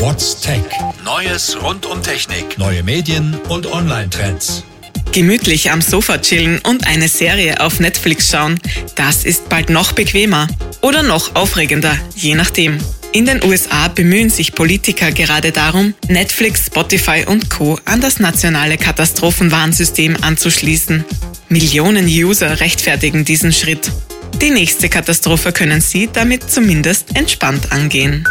What's Tech? Neues rund um Technik, neue Medien und Online-Trends. Gemütlich am Sofa chillen und eine Serie auf Netflix schauen, das ist bald noch bequemer oder noch aufregender, je nachdem. In den USA bemühen sich Politiker gerade darum, Netflix, Spotify und Co. an das nationale Katastrophenwarnsystem anzuschließen. Millionen User rechtfertigen diesen Schritt. Die nächste Katastrophe können Sie damit zumindest entspannt angehen.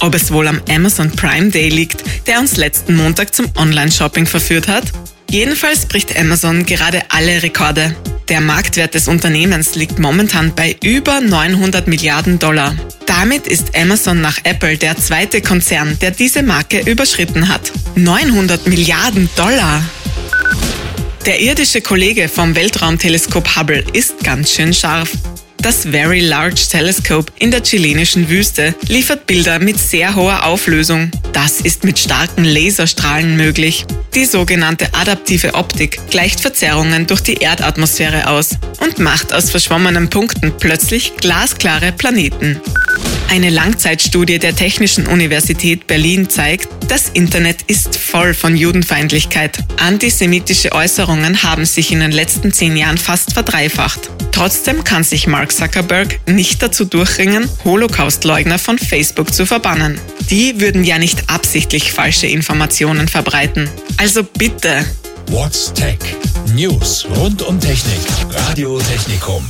Ob es wohl am Amazon Prime Day liegt, der uns letzten Montag zum Online-Shopping verführt hat? Jedenfalls bricht Amazon gerade alle Rekorde. Der Marktwert des Unternehmens liegt momentan bei über 900 Milliarden Dollar. Damit ist Amazon nach Apple der zweite Konzern, der diese Marke überschritten hat. 900 Milliarden Dollar! Der irdische Kollege vom Weltraumteleskop Hubble ist ganz schön scharf. Das Very Large Telescope in der chilenischen Wüste liefert Bilder mit sehr hoher Auflösung. Das ist mit starken Laserstrahlen möglich. Die sogenannte adaptive Optik gleicht Verzerrungen durch die Erdatmosphäre aus und macht aus verschwommenen Punkten plötzlich glasklare Planeten. Eine Langzeitstudie der Technischen Universität Berlin zeigt, das Internet ist voll von Judenfeindlichkeit. Antisemitische Äußerungen haben sich in den letzten zehn Jahren fast verdreifacht. Trotzdem kann sich Mark Zuckerberg nicht dazu durchringen, Holocaustleugner von Facebook zu verbannen. Die würden ja nicht absichtlich falsche Informationen verbreiten. Also bitte. What's Tech? News rund um Technik. Radio Technikum.